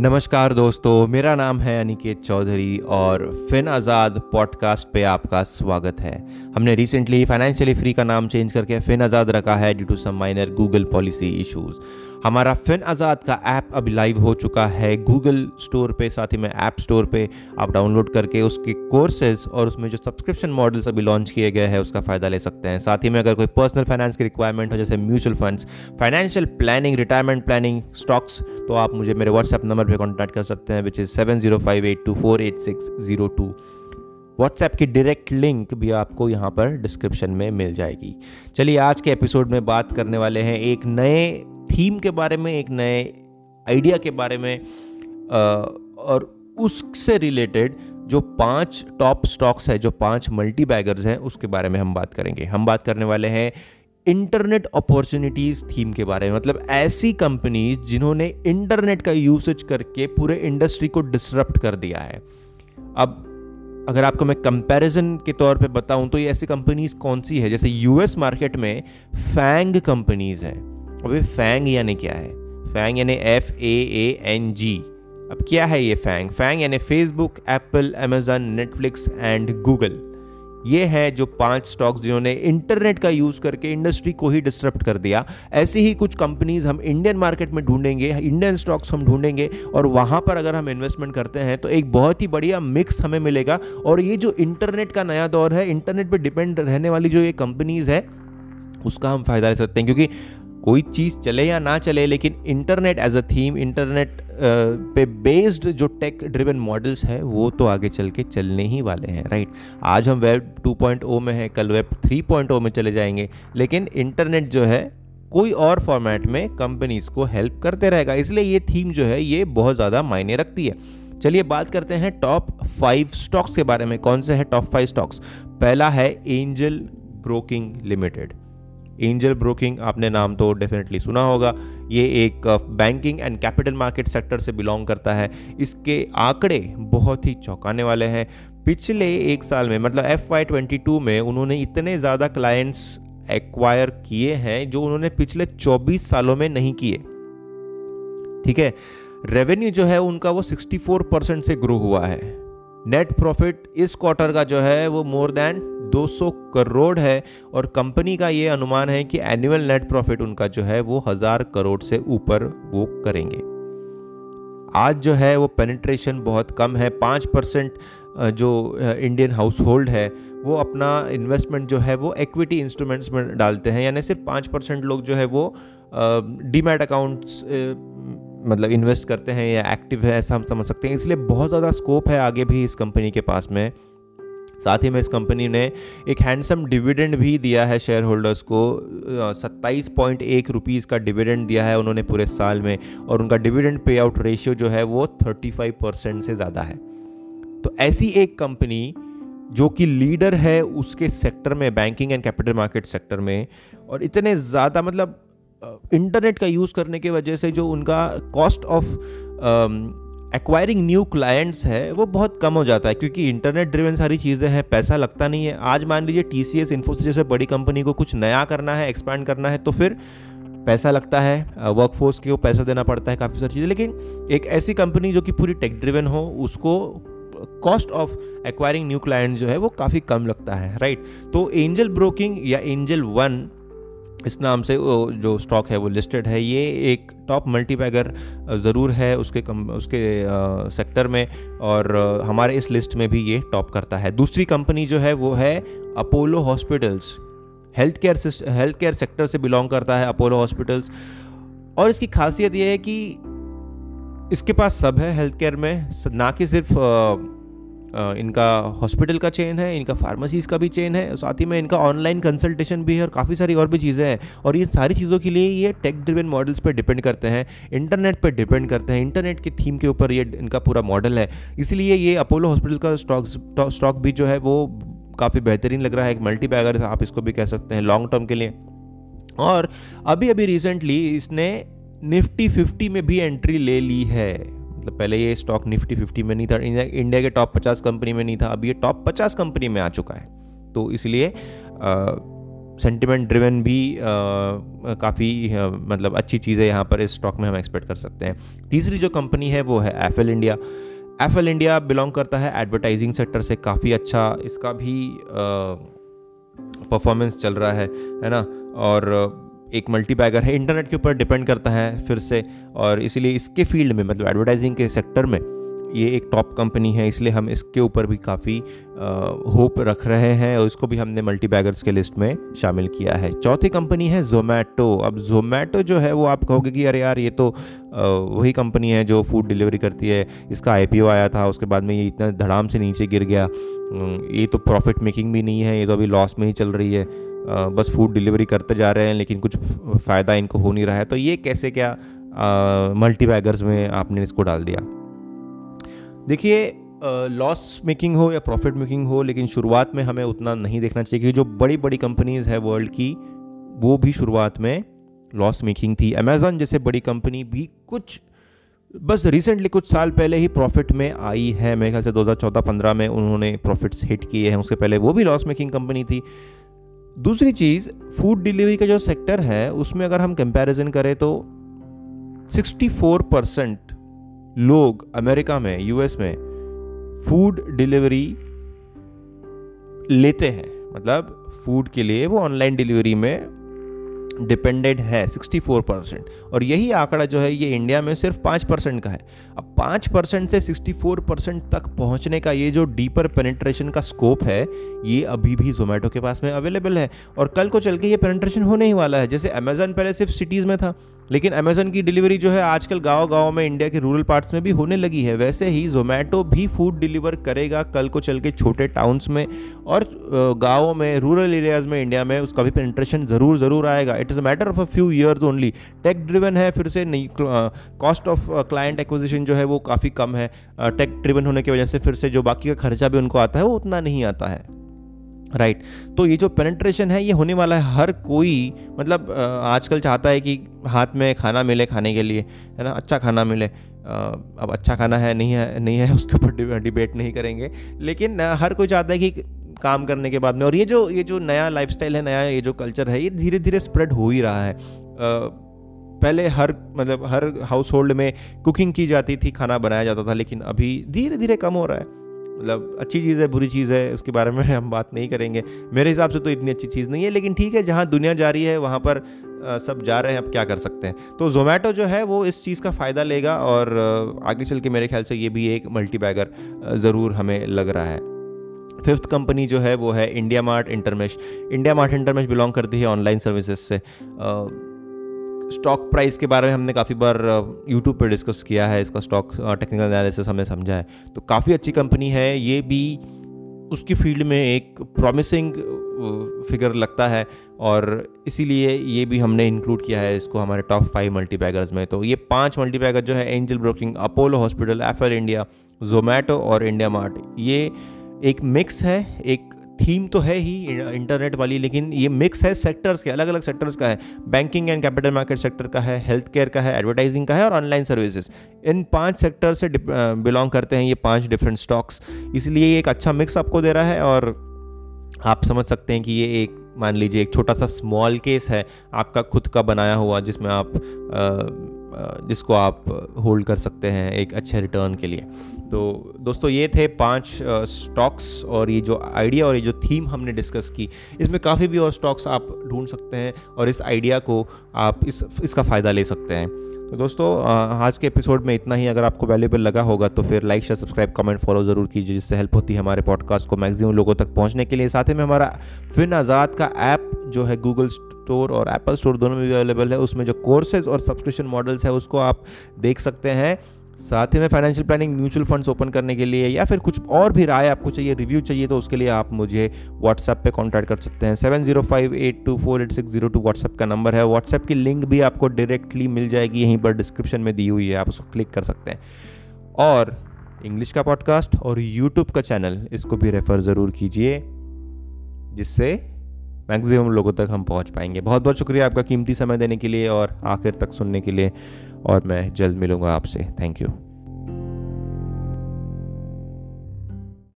नमस्कार दोस्तों, मेरा नाम है अनिकेत चौधरी और फिन आज़ाद पॉडकास्ट पे आपका स्वागत है। हमने रिसेंटली फाइनेंशियली फ्री का नाम चेंज करके फिन आज़ाद रखा है due to some minor Google policy issues हमारा फिन आज़ाद का ऐप अभी लाइव हो चुका है। गूगल स्टोर पे, साथ ही में ऐप स्टोर पे आप डाउनलोड करके उसके कोर्सेज और उसमें जो सब्सक्रिप्शन मॉडल्स अभी लॉन्च किए गए हैं, उसका फ़ायदा ले सकते हैं। साथ ही में अगर कोई पर्सनल फाइनेंस की रिक्वायरमेंट हो, जैसे mutual funds, financial planning, retirement planning, stocks तो आप मुझे मेरे व्हाट्सएप नंबर पर कॉन्टैक्ट कर सकते हैं which is seven zero five eight two four eight six zero two WhatsApp की डायरेक्ट लिंक भी आपको यहाँ पर डिस्क्रिप्शन में मिल जाएगी। चलिए आज के एपिसोड में बात करने वाले हैं एक नए थीम के बारे में, एक नए आइडिया के बारे में और उससे रिलेटेड जो पाँच टॉप स्टॉक्स है, जो पाँच मल्टी बैगर्स हैं, उसके बारे में हम बात करेंगे। हम बात करने वाले हैं इंटरनेट अपॉर्चुनिटीज़ थीम के बारे में। मतलब ऐसी कंपनीज़ जिन्होंने इंटरनेट का यूसेज करके पूरे इंडस्ट्री को डिसरप्ट कर दिया है। अब अगर आपको मैं कंपैरिजन के तौर पे बताऊँ तो ये ऐसी कंपनीज़ कौन सी है? जैसे यूएस मार्केट में फैंग कंपनीज़ है। अभी फैंग यानी क्या है? फैंग यानी F A A N G अब क्या है ये फैंग? फैंग यानी Facebook Apple Amazon Netflix and Google ये हैं जो पाँच स्टॉक्स जिन्होंने इंटरनेट का यूज़ करके इंडस्ट्री को ही डिस्टर्ब कर दिया। ऐसी ही कुछ कंपनीज़ हम इंडियन मार्केट में ढूंढेंगे इंडियन स्टॉक्स हम ढूंढेंगे और वहाँ पर अगर हम इन्वेस्टमेंट करते हैं तो एक बहुत ही बढ़िया मिक्स हमें मिलेगा। और ये जो इंटरनेट का नया दौर है इंटरनेट पर डिपेंड रहने वाली जो ये कंपनीज़ है, उसका हम फ़ायदा ले सकते हैं। क्योंकि कोई चीज़ चले या ना चले, लेकिन internet as a theme internet पे बेस्ड जो टेक ड्रिवन मॉडल्स है, वो तो आगे चल के चलने ही वाले हैं राइट आज हम वेब 2.0 में हैं, कल वेब 3.0 में चले जाएँगे, लेकिन इंटरनेट जो है, कोई और फॉर्मेट में कंपनीज़ को हेल्प करते रहेगा। इसलिए ये थीम जो है, ये बहुत ज़्यादा मायने रखती है। चलिए बात करते हैं टॉप फाइव स्टॉक्स के बारे में, कौन से है टॉप फाइव स्टॉक्स पहला है Angel Broking Limited Angel Broking आपने नाम तो डेफिनेटली सुना होगा। ये एक banking and capital market sector से बिलोंग करता है। इसके आंकड़े बहुत ही चौंकाने वाले हैं। पिछले एक साल में मतलब एफ़ वाई ट्वेंटी टू में उन्होंने इतने ज़्यादा क्लाइंट्स एक्वायर किए हैं जो उन्होंने पिछले 24 सालों में नहीं किए। ठीक है? रेवेन्यू जो है उनका वो 64 परसेंट से ग्रो हुआ है। नेट प्रॉफिट इस क्वार्टर का जो है वो मोर देन 200 करोड़ है और कंपनी का ये अनुमान है कि एनुअल नेट प्रॉफिट उनका जो है वो हज़ार करोड़ से ऊपर वो करेंगे। आज जो है वो पेनिट्रेशन बहुत कम है, पाँच परसेंट जो इंडियन हाउस होल्ड है, वो अपना इन्वेस्टमेंट जो है वो इक्विटी इंस्ट्रूमेंट्स में डालते हैं, यानी सिर्फ़ पाँच परसेंट लोग जो है वो डीमैट अकाउंट्स मतलब इन्वेस्ट करते हैं या एक्टिव है, ऐसा हम समझ सकते हैं। इसलिए बहुत ज़्यादा स्कोप है आगे भी इस कंपनी के पास में। साथ ही में इस कंपनी ने एक हैंडसम डिविडेंड भी दिया है शेयर होल्डर्स को सत्ताईस पॉइंट एक रुपीज़ का डिविडेंड दिया है उन्होंने पूरे साल में और उनका डिविडेंड पे आउट रेशियो जो है वो थर्टी फाइव परसेंट से ज़्यादा है। तो ऐसी एक कंपनी जो कि लीडर है उसके सेक्टर में, banking and capital market sector में, और इतने ज़्यादा मतलब इंटरनेट का यूज़ करने की वजह से जो उनका cost of acquiring new clients है, वो बहुत कम हो जाता है, क्योंकि इंटरनेट ड्रिवन सारी चीज़ें हैं, पैसा लगता नहीं है। आज मान लीजिए टी सी एस इन्फोसिस जैसे बड़ी कंपनी को कुछ नया करना है एक्सपैंड करना है तो फिर पैसा लगता है वर्कफोर्स को पैसा देना पड़ता है, काफ़ी सारी चीज़ें। लेकिन एक ऐसी कंपनी जो कि पूरी टेक ड्रिवन हो, उसको cost of acquiring new client जो है, वो काफ़ी कम लगता है राइट तो एंजल ब्रोकिंग या एंजल वन इस नाम से जो स्टॉक है वो लिस्टेड है। ये एक टॉप मल्टीपैगर ज़रूर है उसके कम उसके आ, सेक्टर में और आ, हमारे इस लिस्ट में भी ये टॉप करता है। दूसरी कंपनी जो है वो है Apollo Hospitals health care health care sector से बिलोंग करता है अपोलो हॉस्पिटल्स और इसकी खासियत ये है कि इसके पास सब है हेल्थ केयर में ना कि सिर्फ़ इनका हॉस्पिटल का चेन है, इनका फार्मेसीज़ का भी चेन है, साथ ही में इनका ऑनलाइन कंसल्टेशन भी है और काफ़ी सारी और भी चीज़ें हैं। और ये सारी चीज़ों के लिए ये टेक ड्रिवन मॉडल्स पर डिपेंड करते हैं इंटरनेट पर डिपेंड करते हैं इंटरनेट के थीम के ऊपर ये इनका पूरा मॉडल है। इसलिए ये अपोलो हॉस्पिटल का स्टॉक स्टॉक भी जो है वो काफ़ी बेहतरीन लग रहा है, एक मल्टी बैगर आप इसको भी कह सकते हैं लॉन्ग टर्म के लिए। और अभी अभी रिसेंटली इसने निफ्टी फिफ्टी में भी एंट्री ले ली है। मतलब पहले ये स्टॉक निफ्टी फिफ्टी में नहीं था इंडिया के टॉप पचास कंपनी में नहीं था, अब ये टॉप पचास कंपनी में आ चुका है। तो इसलिए सेंटिमेंट ड्रिवन भी काफ़ी मतलब अच्छी चीज़ें यहाँ पर इस स्टॉक में हम एक्सपेक्ट कर सकते हैं। तीसरी जो कंपनी है वो है Affle India Affle India belong करता है एडवर्टाइजिंग सेक्टर से, काफ़ी अच्छा इसका भी परफॉर्मेंस चल रहा है है ना? और एक मल्टी बैगर है इंटरनेट के ऊपर डिपेंड करता है फिर से और इसीलिए इसके फ़ील्ड में मतलब एडवर्टाइजिंग के सेक्टर में ये एक टॉप कंपनी है, इसलिए हम इसके ऊपर भी काफ़ी होप रख रहे हैं और इसको भी हमने मल्टी बैगर्स के लिस्ट में शामिल किया है। चौथी कंपनी है जोमेटो अब जोमेटो जो है वो आप कहोगे कि अरे यार ये तो वही कंपनी है जो फ़ूड डिलीवरी करती है, इसका आईपीओ आया था, उसके बाद में ये इतना धड़ाम से नीचे गिर गया। ये तो प्रॉफिट मेकिंग भी नहीं है, ये तो अभी लॉस में ही चल रही है। बस फ़ूड डिलीवरी करते जा रहे हैं, लेकिन कुछ फ़ायदा इनको हो नहीं रहा है। तो ये कैसे क्या मल्टी बैगर्स में आपने इसको डाल दिया? देखिए लॉस मेकिंग हो या प्रॉफिट मेकिंग हो, लेकिन शुरुआत में हमें उतना नहीं देखना चाहिए, क्योंकि जो बड़ी बड़ी कंपनीज़ है वर्ल्ड की, वो भी शुरुआत में लॉस मेकिंग थी। अमेज़ॉन जैसे बड़ी कंपनी भी कुछ, बस रिसेंटली कुछ साल पहले ही प्रॉफिट में आई है। मेरे ख्याल से 2014-15 में उन्होंने प्रॉफिट्स हिट किए हैं, उससे पहले वो भी लॉस मेकिंग कंपनी थी। दूसरी चीज़ फ़ूड डिलीवरी का जो सेक्टर है, उसमें अगर हम कंपैरिजन करें तो 64 परसेंट लोग अमेरिका में यूएस में फ़ूड डिलीवरी लेते हैं। मतलब फ़ूड के लिए वो ऑनलाइन डिलीवरी में डिपेंडेंट है 64 परसेंट और यही आंकड़ा जो है, ये इंडिया में सिर्फ़ पाँच परसेंट का है। अब पाँच परसेंट से 64 परसेंट तक पहुँचने का ये जो डीपर पेनिट्रेशन का स्कोप है, ये अभी भी जोमेटो के पास में अवेलेबल है। और कल को चल के ये पेनिट्रेशन होने ही वाला है। जैसे अमेजन पहले सिर्फ़ सिटीज़ में था लेकिन अमेजोन की डिलीवरी जो है आजकल गाँव गाँव में इंडिया के रूरल पार्ट्स में भी होने लगी है। वैसे ही जोमेटो भी फ़ूड डिलीवर करेगा कल को चल के छोटे टाउन्स में और गाँवों में रूरल एरियाज़ में इंडिया में उसका भी पेंट्रेशन ज़रूर ज़रूर आएगा। It is a matter of a few years only tech driven है, फिर से नहीं कॉस्ट ऑफ़ क्लाइंट एक्विजिशन जो है वो काफ़ी कम है। टेक ड्रिवन होने की वजह से फिर से जो बाकी का खर्चा भी उनको आता है वो उतना नहीं आता है। Right right. तो ये जो पेनेट्रेशन है, ये होने वाला है हर कोई मतलब आजकल चाहता है कि हाथ में खाना मिले खाने के लिए, है ना? अच्छा खाना मिले। अब अच्छा खाना है, नहीं है नहीं है, उसके ऊपर डिबेट नहीं करेंगे। लेकिन हर कोई चाहता है कि काम करने के बाद में, और ये जो ये जो नया लाइफस्टाइल है, नया ये जो कल्चर है, ये धीरे धीरे स्प्रेड हो ही रहा है। पहले हर मतलब हर हाउस होल्ड में कुकिंग की जाती थी, खाना बनाया जाता था, लेकिन अभी धीरे धीरे कम हो रहा है। मतलब अच्छी चीज़ है, बुरी चीज़ है, उसके बारे में हम बात नहीं करेंगे। मेरे हिसाब से तो इतनी अच्छी चीज़ नहीं है, लेकिन ठीक है, जहाँ दुनिया जा रही है, वहाँ पर सब जा रहे हैं, अब क्या कर सकते हैं। तो जोमेटो जो है, वो इस चीज़ का फ़ायदा लेगा और आगे चल के मेरे ख्याल से ये भी एक मल्टी बैगर ज़रूर हमें लग रहा है। फिफ्थ कंपनी जो है, वो है India Mart Intermesh India Mart Intermesh belong करती है ऑनलाइन सर्विसेज़ से। स्टॉक प्राइस के बारे में हमने काफ़ी बार यूट्यूब पर डिस्कस किया है, इसका स्टॉक टेक्निकल एनालिसिस हमने समझा है। तो काफ़ी अच्छी कंपनी है, ये भी उसकी फ़ील्ड में एक प्रॉमिसिंग फिगर लगता है और इसीलिए ये भी हमने इंक्लूड किया है इसको हमारे टॉप फाइव मल्टीपैगर्स में। तो ये पाँच मल्टीपैगर जो है Angel Broking Apollo hospital Affle India Zomato और इंडिया मार्ट ये एक मिक्स है, एक थीम तो है ही इंटरनेट वाली लेकिन ये मिक्स है सेक्टर्स के अलग अलग सेक्टर्स का है। Banking and capital market sector का है हेल्थ केयर का है एडवर्टाइजिंग का है और ऑनलाइन सर्विसेज़ इन पाँच सेक्टर से बिलोंग करते हैं ये पाँच डिफरेंट स्टॉक्स इसलिए ये एक अच्छा मिक्स आपको दे रहा है और आप समझ सकते हैं कि ये एक मान लीजिए एक छोटा सा स्मॉल केस है आपका खुद का बनाया हुआ जिसमें आप जिसको आप होल्ड कर सकते हैं एक अच्छे रिटर्न के लिए। तो दोस्तों, ये थे पाँच स्टॉक्स और ये जो आइडिया और ये जो थीम हमने डिस्कस की, इसमें काफ़ी भी और स्टॉक्स आप ढूंढ सकते हैं और इस आइडिया को आप इस, इसका फ़ायदा ले सकते हैं। तो दोस्तों आज के एपिसोड में इतना ही। अगर आपको वैल्यूबल लगा होगा तो फिर like, share, subscribe, comment, follow ज़रूर कीजिए, जिससे हेल्प होती है हमारे पॉडकास्ट को मैक्सिमम लोगों तक पहुँचने के लिए। साथ ही में हमारा फिन आज़ाद का ऐप जो है गूगल स्टोर और एप्पल स्टोर दोनों में भी अवेलेबल है। उसमें जो कोर्सेज और सब्सक्रिप्शन मॉडल्स है, उसको आप देख सकते हैं। साथ ही में financial planning mutual funds open करने के लिए या फिर कुछ और भी राय आपको चाहिए रिव्यू चाहिए तो उसके लिए आप मुझे व्हाट्सएप पे कांटेक्ट कर सकते हैं। Seven zero five eight two four eight six zero two WhatsApp का नंबर है। व्हाट्सएप की लिंक भी आपको डायरेक्टली मिल जाएगी। यहीं पर डिस्क्रिप्शन में दी हुई है। आप उसको क्लिक कर सकते हैं। और इंग्लिश का पॉडकास्ट और यूट्यूब का चैनल इसको भी रेफ़र ज़रूर कीजिए, जिससे मैक्सिमम लोगों तक हम पहुँच पाएँगे। बहुत बहुत शुक्रिया आपका कीमती समय देने के लिए और आखिर तक सुनने के लिए और मैं जल्द मिलूँगा आपसे। Thank you.